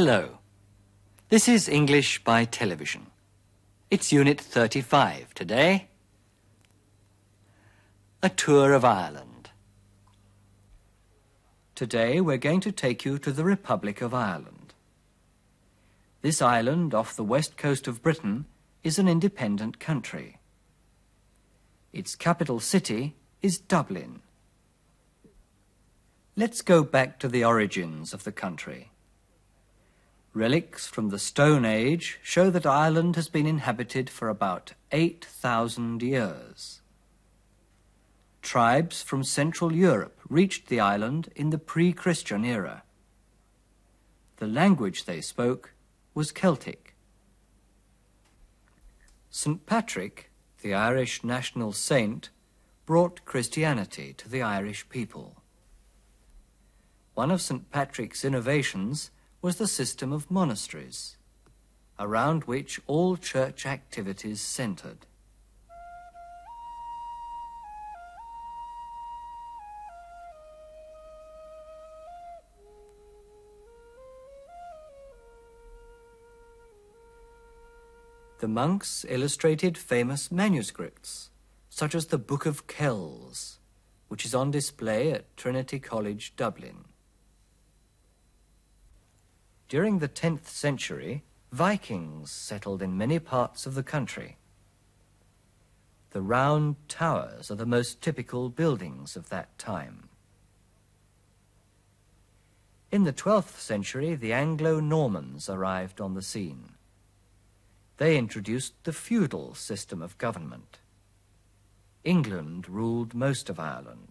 Hello. This is English by television. It's Unit 35 today. A tour of Ireland. Today we're going to take you to the Republic of Ireland. This island off the west coast of Britain is an independent country. Its capital city is Dublin. Let's go back to the origins of the country. Relics from the Stone Age show that Ireland has been inhabited for about 8,000 years. Tribes from Central Europe reached the island in the pre-Christian era. The language they spoke was Celtic. St. Patrick, the Irish national saint, brought Christianity to the Irish people. One of St. Patrick's innovations was the system of monasteries, around which all church activities centered. The monks illustrated famous manuscripts, such as the Book of Kells, which is on display at Trinity College, Dublin. During the 10th century, Vikings settled in many parts of the country. The round towers are the most typical buildings of that time. In the 12th century, the Anglo-Normans arrived on the scene. They introduced the feudal system of government. England ruled most of Ireland.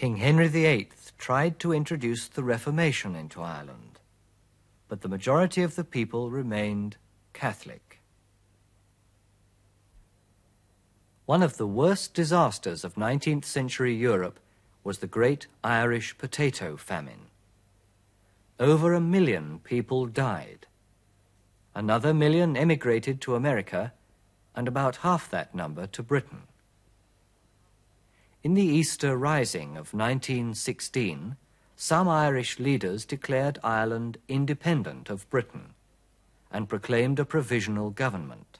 King Henry VIII tried to introduce the Reformation into Ireland, but the majority of the people remained Catholic. One of the worst disasters of 19th century Europe was the Great Irish Potato Famine. Over a million people died. Another million emigrated to America, and about half that number to Britain. In the Easter Rising of 1916, some Irish leaders declared Ireland independent of Britain and proclaimed a provisional government.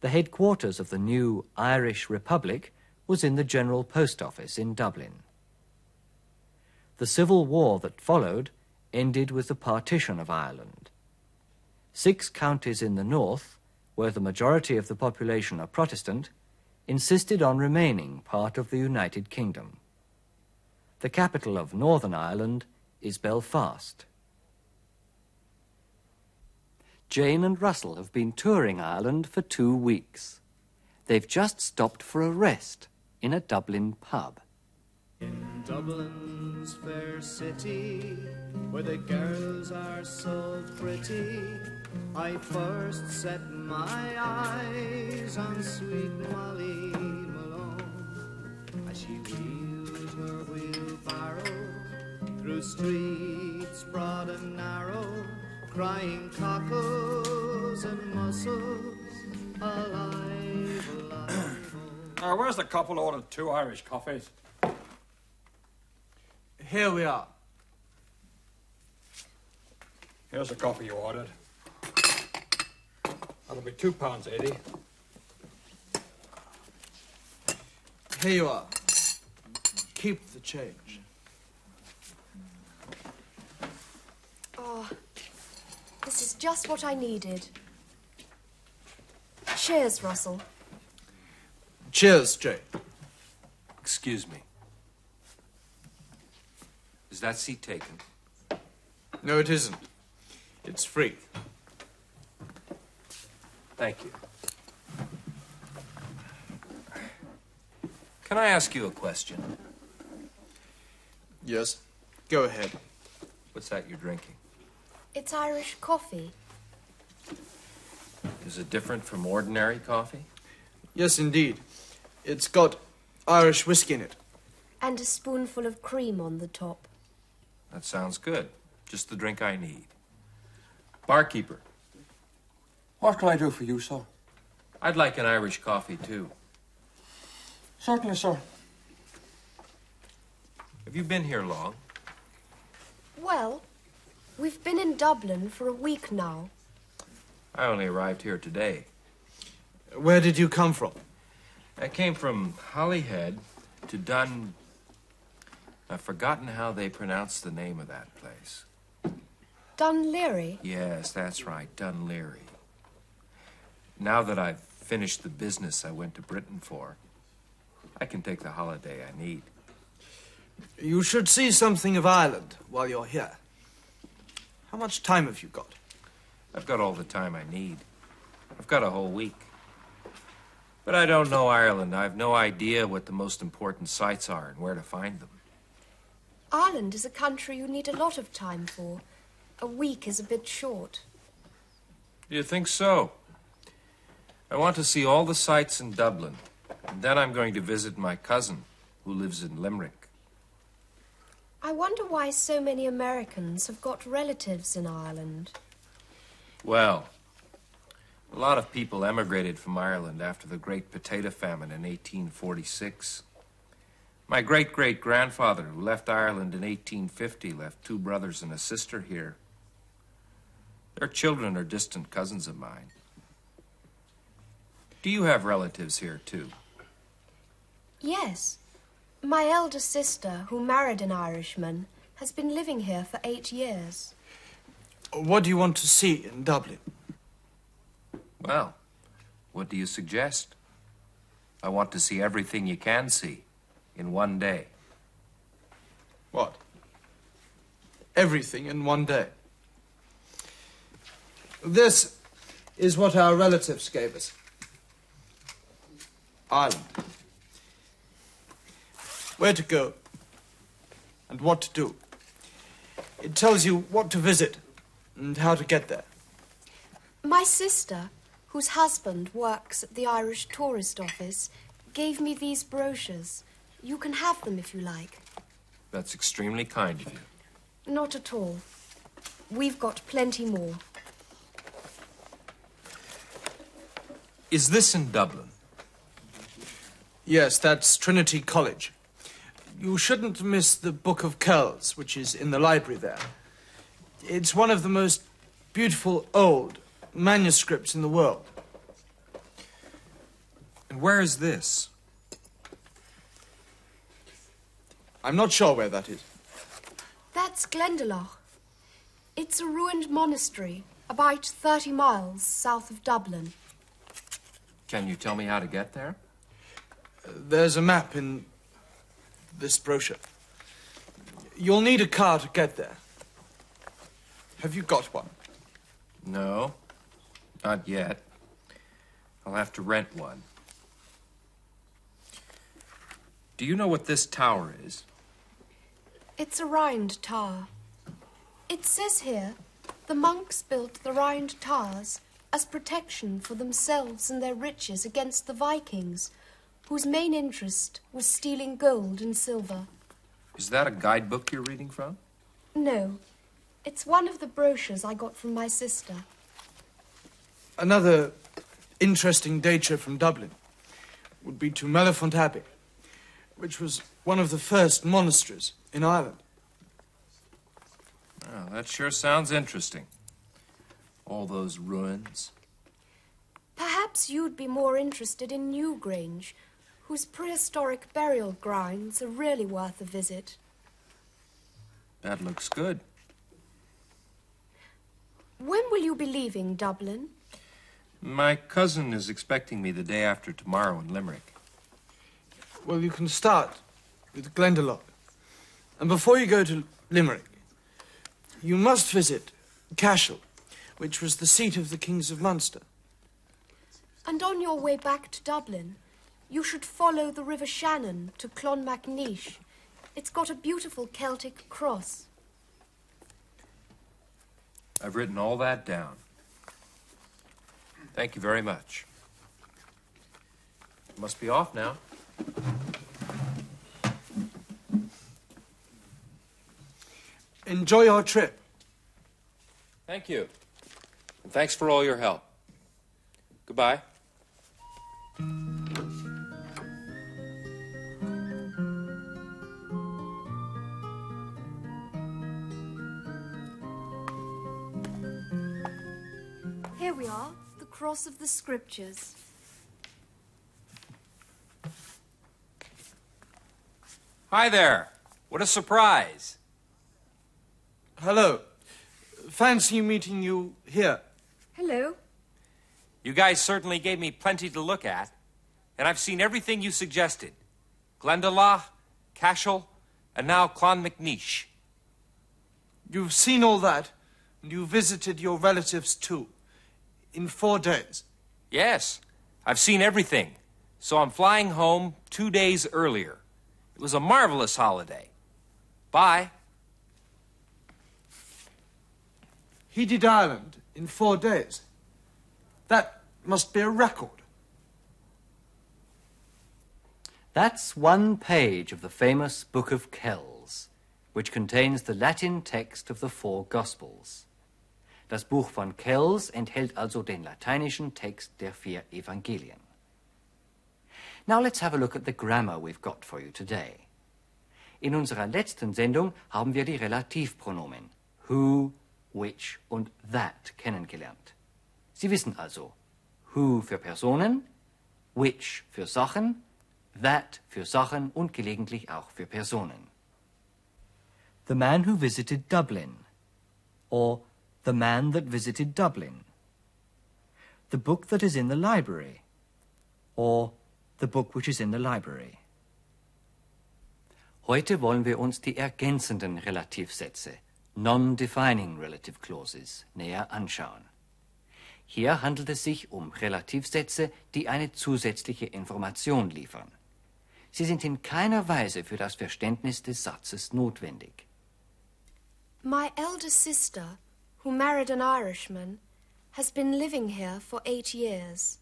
The headquarters of the new Irish Republic was in the General Post Office in Dublin. The civil war that followed ended with the partition of Ireland. Six counties in the north, where the majority of the population are Protestant, insisted on remaining part of the United Kingdom. The capital of Northern Ireland is Belfast. Jane and Russell have been touring Ireland for two weeks. They've just stopped for a rest in a Dublin pub. In Dublin's fair city, where the girls are so pretty, I first set my eyes on sweet Molly Malone as she wheels her wheelbarrow through streets broad and narrow, crying cockles and mussels, alive, alive. Uh, where's the couple ordered two Irish coffees? Here we are. Here's the coffee you ordered. That'll be two pounds eighty. Here you are. Keep the change. Oh, this is just what I needed. Cheers, Russell. Cheers, Jane. Excuse me. Is that seat taken? No, it isn't. It's free. Thank you. Can I ask you a question? Yes. Go ahead. What's that you're drinking? It's Irish coffee. Is it different from ordinary coffee? Yes, indeed. It's got Irish whiskey in it. And a spoonful of cream on the top. That sounds good. Just the drink I need. Barkeeper, What can I do for you, sir? I'd like an Irish coffee too. Certainly, sir. Have you been here long? Well, we've been in Dublin for a week now. I only arrived here today. Where did you come from? I came from Holyhead to Dun. I've forgotten how they pronounce the name of that place. Dun Laoghaire. Yes, that's right, Dun Laoghaire. Now that I've finished the business I went to Britain for, I can take the holiday I need. You should see something of Ireland while you're here. How much time have you got? I've got all the time I need. I've got a whole week. But I don't know Ireland. I've no idea what the most important sites are and where to find them. Ireland is a country you need a lot of time for. A week is a bit short. Do you think so? I want to see all the sights in Dublin, and then I'm going to visit my cousin, who lives in Limerick. I wonder why so many Americans have got relatives in Ireland. Well, a lot of people emigrated from Ireland after the Great Potato Famine in 1846. My great great grandfather, who left Ireland in 1850, left two brothers and a sister here. Their children are distant cousins of mine. Do you have relatives here, too? Yes. My elder sister, who married an Irishman, has been living here for eight years. What do you want to see in Dublin? Well, what do you suggest? I want to see everything you can see in one day. What? Everything in one day. This is what our relatives gave us. Ireland. Where to go and what to do. It tells you what to visit and how to get there. My sister, whose husband works at the Irish Tourist Office, gave me these brochures. You can have them if you like. That's extremely kind of you. Not at all. We've got plenty more. Is this in Dublin? Yes, that's Trinity College. You shouldn't miss the Book of Kells, which is in the library there. It's one of the most beautiful old manuscripts in the world. And where is this? I'm not sure where that is. That's Glendalough. It's a ruined monastery about 30 miles south of Dublin. Can you tell me how to get there? There's a map in this brochure. You'll need a car to get there. Have you got one? No, not yet. I'll have to rent one. Do you know what this tower is? It's a round tower. It says here the monks built the round towers as protection for themselves and their riches against the Vikings, whose main interest was stealing gold and silver. Is that a guidebook you're reading from? No, it's one of the brochures I got from my sister. Another interesting dature from Dublin would be to Mellifont Abbey, which was one of the first monasteries in Ireland. Well, that sure sounds interesting. All those ruins. Perhaps you'd be more interested in Newgrange, whose prehistoric burial grounds are really worth a visit. That looks good. When will you be leaving Dublin? My cousin is expecting me the day after tomorrow in Limerick. Well, you can start with Glendalough. And before you go to Limerick, you must visit Cashel, which was the seat of the kings of Munster. And on your way back to Dublin, you should follow the River Shannon to Clonmacnoise. It's got a beautiful Celtic cross. I've written all that down. Thank you very much. Must be off now. Enjoy your trip. Thank you. And thanks for all your help. Goodbye. We are, the cross of the scriptures. Hi there. What a surprise. Hello. Fancy meeting you here. Hello. You guys certainly gave me plenty to look at, and I've seen everything you suggested Glendalough, Cashel, and now Clonmacnoise. You've seen all that, and you visited your relatives too. In four days. Yes, I've seen everything, so I'm flying home two days earlier. It was a marvelous holiday. Bye. He did Ireland in four days. That must be a record. That's one page of the famous Book of Kells, which contains the Latin text of the four Gospels. Das Buch von Kells enthält also den lateinischen Text der vier Evangelien. Now let's have a look at the grammar we've got for you today. In unserer letzten Sendung haben wir die Relativpronomen who, which und that kennengelernt. Sie wissen also who für Personen, which für Sachen, that für Sachen und gelegentlich auch für Personen. The man who visited Dublin or the man that visited Dublin. The book that is in the library or the book which is in the library. Heute wollen wir uns die ergänzenden Relativsätze, non-defining relative clauses, näher anschauen. Hier handelt es sich um Relativsätze, die eine zusätzliche Information liefern. Sie sind in keiner Weise für das Verständnis des Satzes notwendig. My elder sister, who married an Irishman, has been living here for eight years.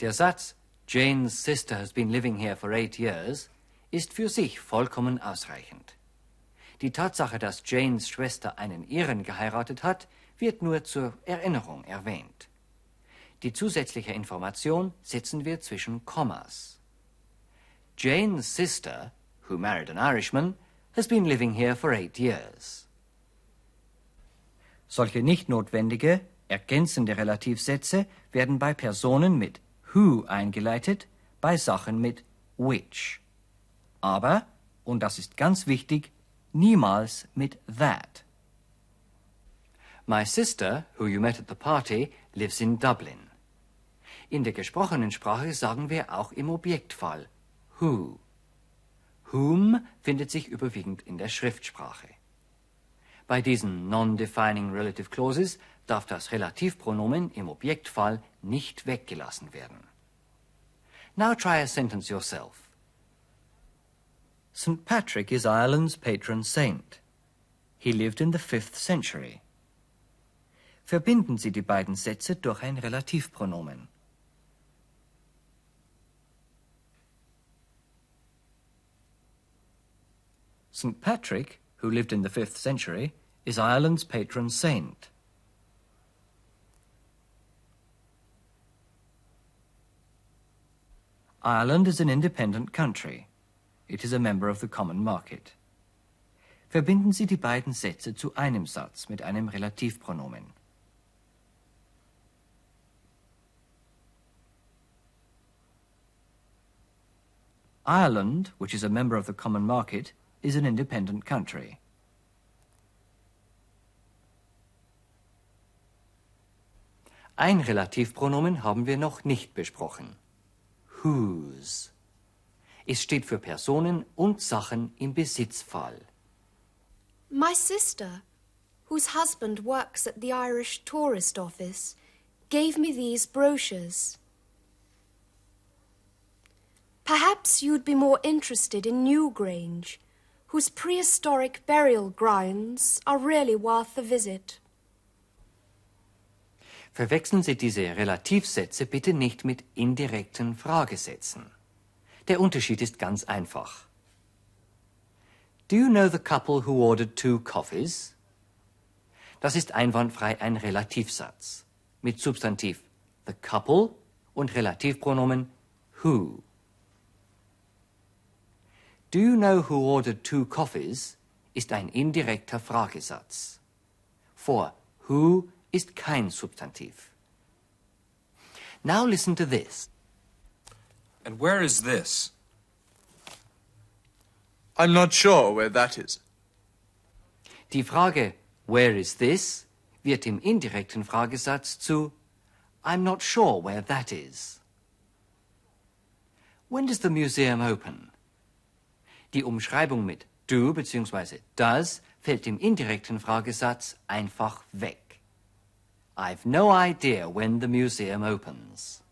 Der Satz Jane's sister has been living here for eight years ist für sich vollkommen ausreichend. Die Tatsache, dass Janes Schwester einen Iren geheiratet hat, wird nur zur Erinnerung erwähnt. Die zusätzliche Information setzen wir zwischen Kommas. Jane's sister, who married an Irishman, has been living here for eight years. Solche nicht notwendige, ergänzende Relativsätze werden bei Personen mit who eingeleitet, bei Sachen mit which. Aber, und das ist ganz wichtig, niemals mit that. My sister, who you met at the party, lives in Dublin. In der gesprochenen Sprache sagen wir auch im Objektfall who. Whom findet sich überwiegend in der Schriftsprache. Bei diesen non-defining relative clauses darf das Relativpronomen im Objektfall nicht weggelassen werden. Now try a sentence yourself. St. Patrick is Ireland's patron saint. He lived in the fifth century. Verbinden Sie die beiden Sätze durch ein Relativpronomen. St. Patrick, who lived in the fifth century, is Ireland's patron saint. Ireland is an independent country. It is a member of the common market. Verbinden Sie die beiden Sätze zu einem Satz mit einem Relativpronomen. Ireland, which is a member of the common market, is an independent country. Ein Relativpronomen haben wir noch nicht besprochen. Whose. Es steht für Personen und Sachen im Besitzfall. My sister, whose husband works at the Irish Tourist Office, gave me these brochures. Perhaps you'd be more interested in Newgrange, whose prehistoric burial grounds are really worth a visit. Verwechseln Sie diese Relativsätze bitte nicht mit indirekten Fragesätzen. Der Unterschied ist ganz einfach. Do you know the couple who ordered two coffees? Das ist einwandfrei ein Relativsatz mit Substantiv the couple und Relativpronomen who. Do you know who ordered two coffees ist ein indirekter Fragesatz. Vor who ist kein Substantiv. Now listen to this. And where is this? I'm not sure where that is. Die Frage Where is this? wird im indirekten Fragesatz zu I'm not sure where that is. When does the museum open? Die Umschreibung mit do bzw. does fällt im indirekten Fragesatz einfach weg. I've no idea when the museum opens.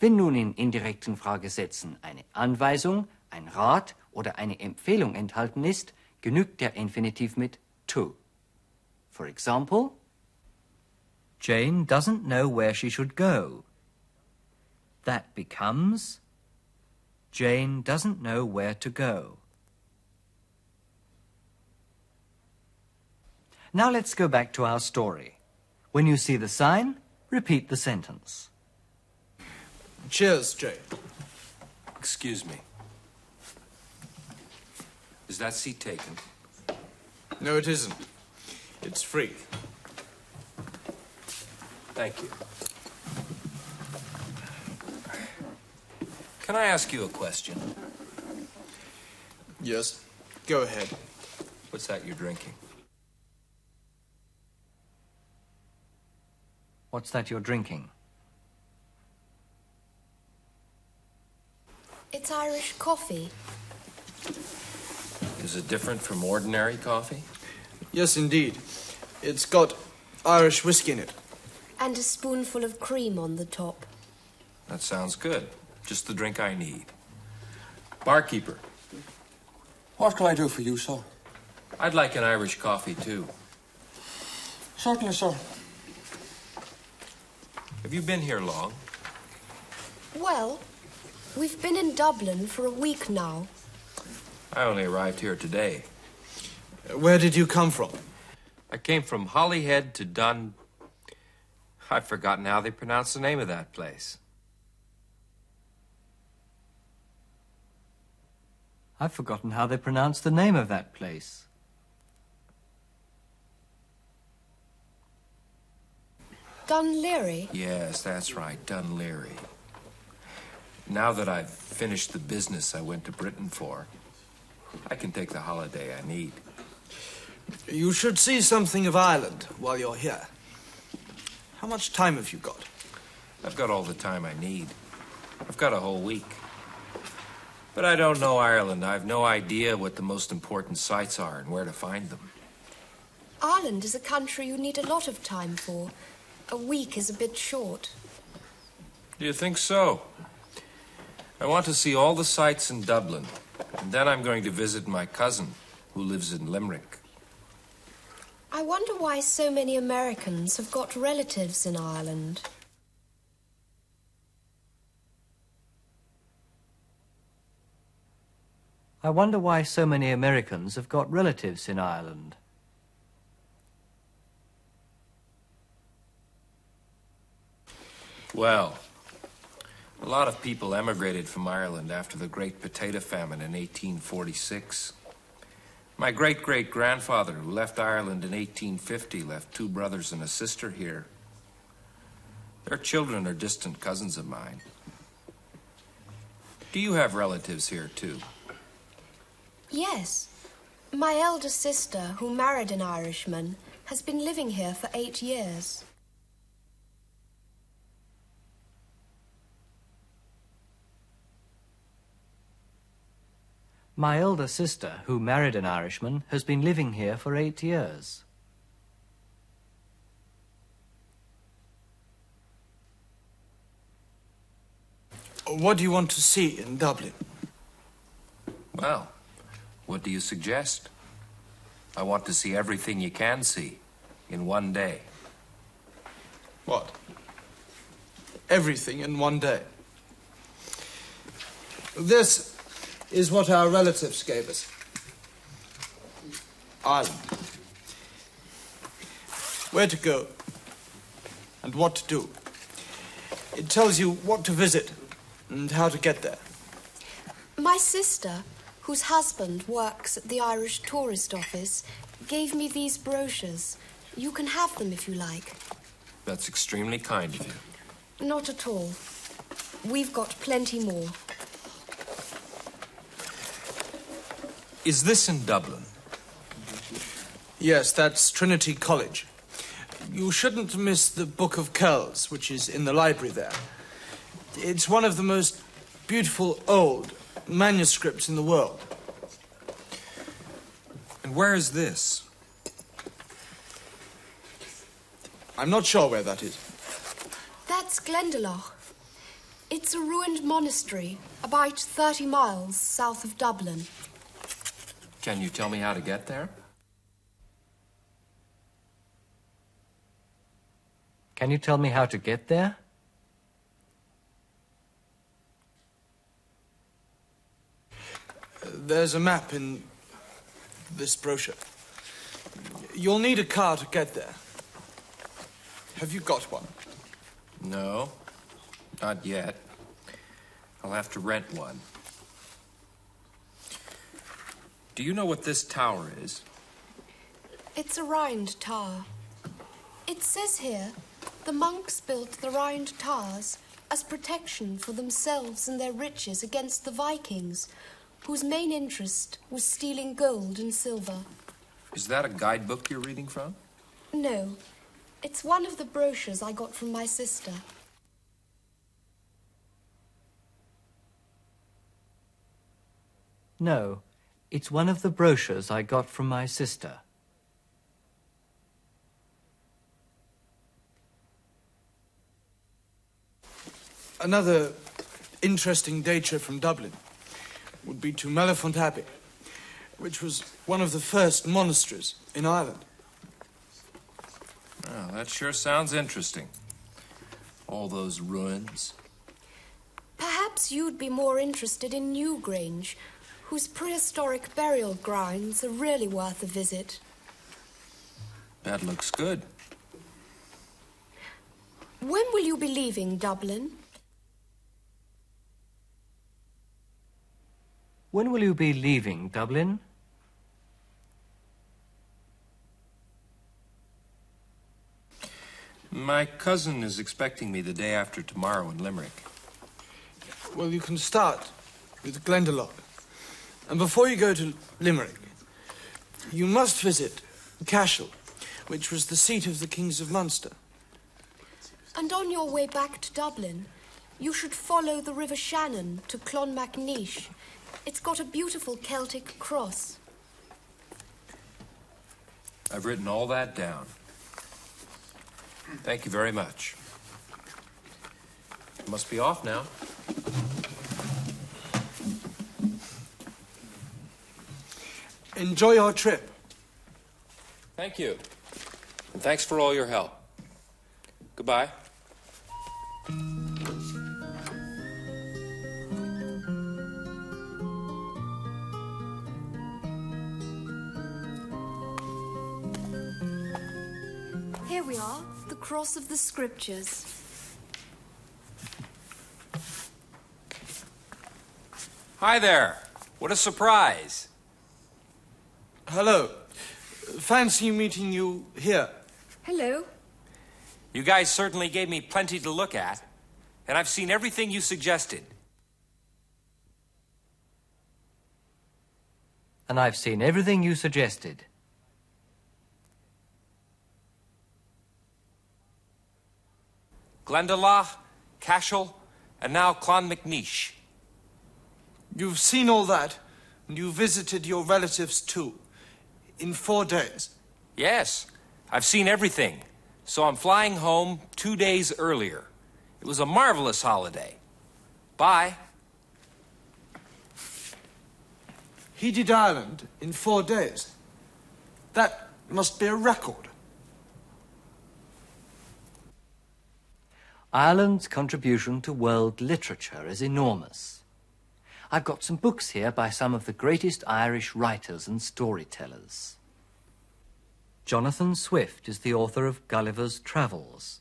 Wenn nun in indirekten Fragesätzen eine Anweisung, ein Rat oder eine Empfehlung enthalten ist, genügt der Infinitiv mit to. For example, Jane doesn't know where she should go. That becomes Jane doesn't know where to go. Now let's go back to our story. When you see the sign, repeat the sentence. Cheers, Jane. Excuse me. Is that seat taken? No, it isn't. It's free. Thank you. Can I ask you a question? Yes. Go ahead. What's that you're drinking? What's that you're drinking? It's Irish coffee. Is it different from ordinary coffee? Yes, indeed. It's got Irish whiskey in it. And a spoonful of cream on the top. That sounds good. Just the drink I need. Barkeeper, What can I do for you, sir? I'd like an Irish coffee too. Certainly, sir. Have you been here long? Well, we've been in Dublin for a week now. I only arrived here today. Where did you come from? I came from Holyhead to Dun. I've forgotten how they pronounce the name of that place. I've forgotten how they pronounce the name of that place. Dun Laoghaire. Yes, that's right, Dun Laoghaire. Now that I've finished the business I went to Britain for, I can take the holiday I need. You should see something of Ireland while you're here. How much time have you got? I've got all the time I need. I've got a whole week. But I don't know Ireland. I've no idea what the most important sites are and where to find them. Ireland is a country you need a lot of time for. A week is a bit short. Do you think so? I want to see all the sights in Dublin, and then I'm going to visit my cousin, who lives in Limerick. I wonder why so many Americans have got relatives in Ireland. I wonder why so many Americans have got relatives in Ireland. Well, a lot of people emigrated from Ireland after the Great Potato Famine in 1846. My great great grandfather, who left Ireland in 1850, left two brothers and a sister here. Their children are distant cousins of mine. Do you have relatives here, too? Yes. My elder sister, who married an Irishman, has been living here for eight years. My elder sister, who married an Irishman, has been living here for eight years. What do you want to see in Dublin? Well, what do you suggest? I want to see everything you can see in one day. What? Everything in one day. This is what our relatives gave us Ireland. Where to go and what to do. It tells you what to visit and how to get there. My sister, whose husband works at the Irish Tourist Office, gave me these brochures. You can have them if you like. That's extremely kind of you. Not at all. We've got plenty more. Is this in Dublin? Yes, that's Trinity College. You shouldn't miss the Book of Kells, which is in the library there. It's one of the most beautiful old manuscripts in the world. And where is this? I'm not sure where that is. That's Glendalough. It's a ruined monastery about 30 miles south of Dublin. Can you tell me how to get there? Can you tell me how to get there? There's a map in this brochure. You'll need a car to get there. Have you got one? No, not yet. I'll have to rent one. Do you know what this tower is? It's a round tower. It says here the monks built the round towers as protection for themselves and their riches against the Vikings, whose main interest was stealing gold and silver. Is that a guidebook you're reading from? No, it's one of the brochures I got from my sister. No, it's one of the brochures I got from my sister. Another interesting dature from Dublin would be to Mellifont Abbey, which was one of the first monasteries in Ireland. Well, that sure sounds interesting. All those ruins. Perhaps you'd be more interested in Newgrange, whose prehistoric burial grounds are really worth a visit. That looks good. When will you be leaving Dublin? When will you be leaving Dublin? My cousin is expecting me the day after tomorrow in Limerick. Well, you can start with Glendalough. And before you go to Limerick, you must visit Cashel, which was the seat of the kings of Munster. And on your way back to Dublin, you should follow the River Shannon to Clonmacnoise. It's got a beautiful Celtic cross. I've written all that down. Thank you very much. I must be off now. Enjoy your trip. Thank you. And thanks for all your help. Goodbye. Cross of the scriptures. Hi there. What a surprise. Hello. Fancy meeting you here. Hello. You guys certainly gave me plenty to look at, and I've seen everything you suggested. And I've seen everything you suggested. Glendalough, Cashel, and now Clonmacnoise. You've seen all that, and you visited your relatives too. In four days. Yes, I've seen everything, so I'm flying home two days earlier. It was a marvelous holiday. Bye. He did Ireland in four days. That must be a record. Ireland's contribution to world literature is enormous. I've got some books here by some of the greatest Irish writers and storytellers. Jonathan Swift is the author of Gulliver's Travels.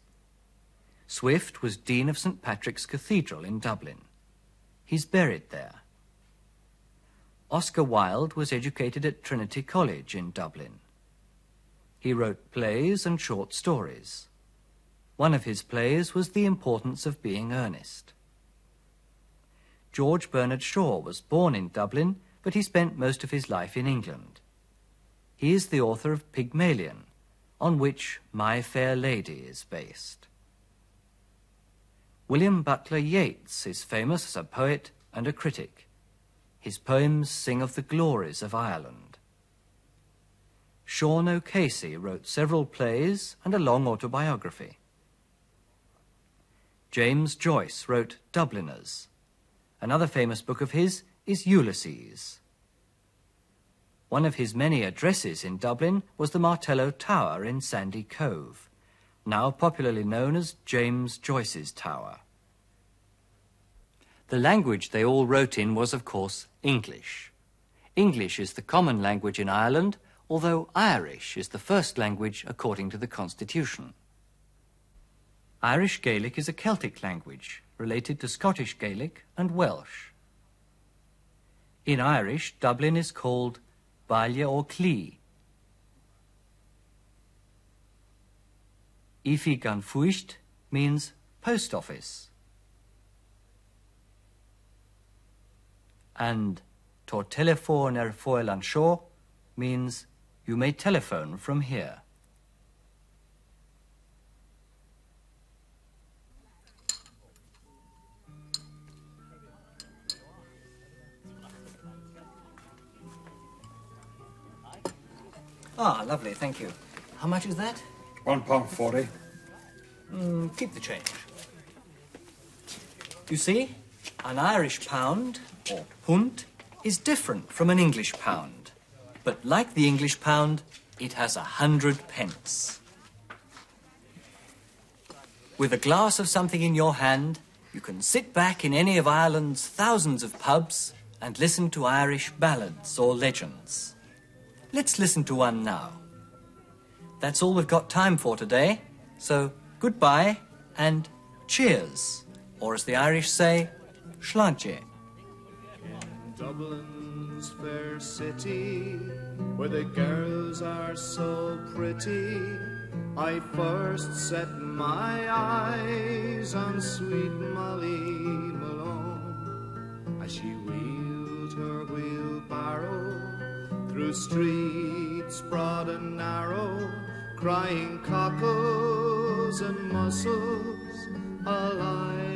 Swift was Dean of St. Patrick's Cathedral in Dublin. He's buried there. Oscar Wilde was educated at Trinity College in Dublin. He wrote plays and short stories. One of his plays was The Importance of Being Earnest. George Bernard Shaw was born in Dublin, but he spent most of his life in England. He is the author of Pygmalion, on which My Fair Lady is based. William Butler Yeats is famous as a poet and a critic. His poems sing of the glories of Ireland. Sean O'Casey wrote several plays and a long autobiography. James Joyce wrote Dubliners. Another famous book of his is Ulysses. One of his many addresses in Dublin was the Martello Tower in Sandycove, now popularly known as James Joyce's Tower. The language they all wrote in was, of course, English. English is the common language in Ireland, although Irish is the first language according to the Constitution. Irish Gaelic is a Celtic language related to Scottish Gaelic and Welsh. In Irish, Dublin is called Baile Átha Cliath. Oifig an Phoist means post office. And tor telephone er foel an means you may telephone from here. Ah, lovely, thank you. How much is that? One pound forty. Mm, keep the change. You see, an Irish pound, or punt, is different from an English pound. But like the English pound, it has a hundred pence. With a glass of something in your hand, you can sit back in any of Ireland's thousands of pubs and listen to Irish ballads or legends. Let's listen to one now. That's all we've got time for today, so goodbye and cheers, or as the Irish say, Sláinte. Dublin's fair city, where the girls are so pretty, I first set my eyes on sweet Molly streets broad and narrow, crying cockles and mussels alive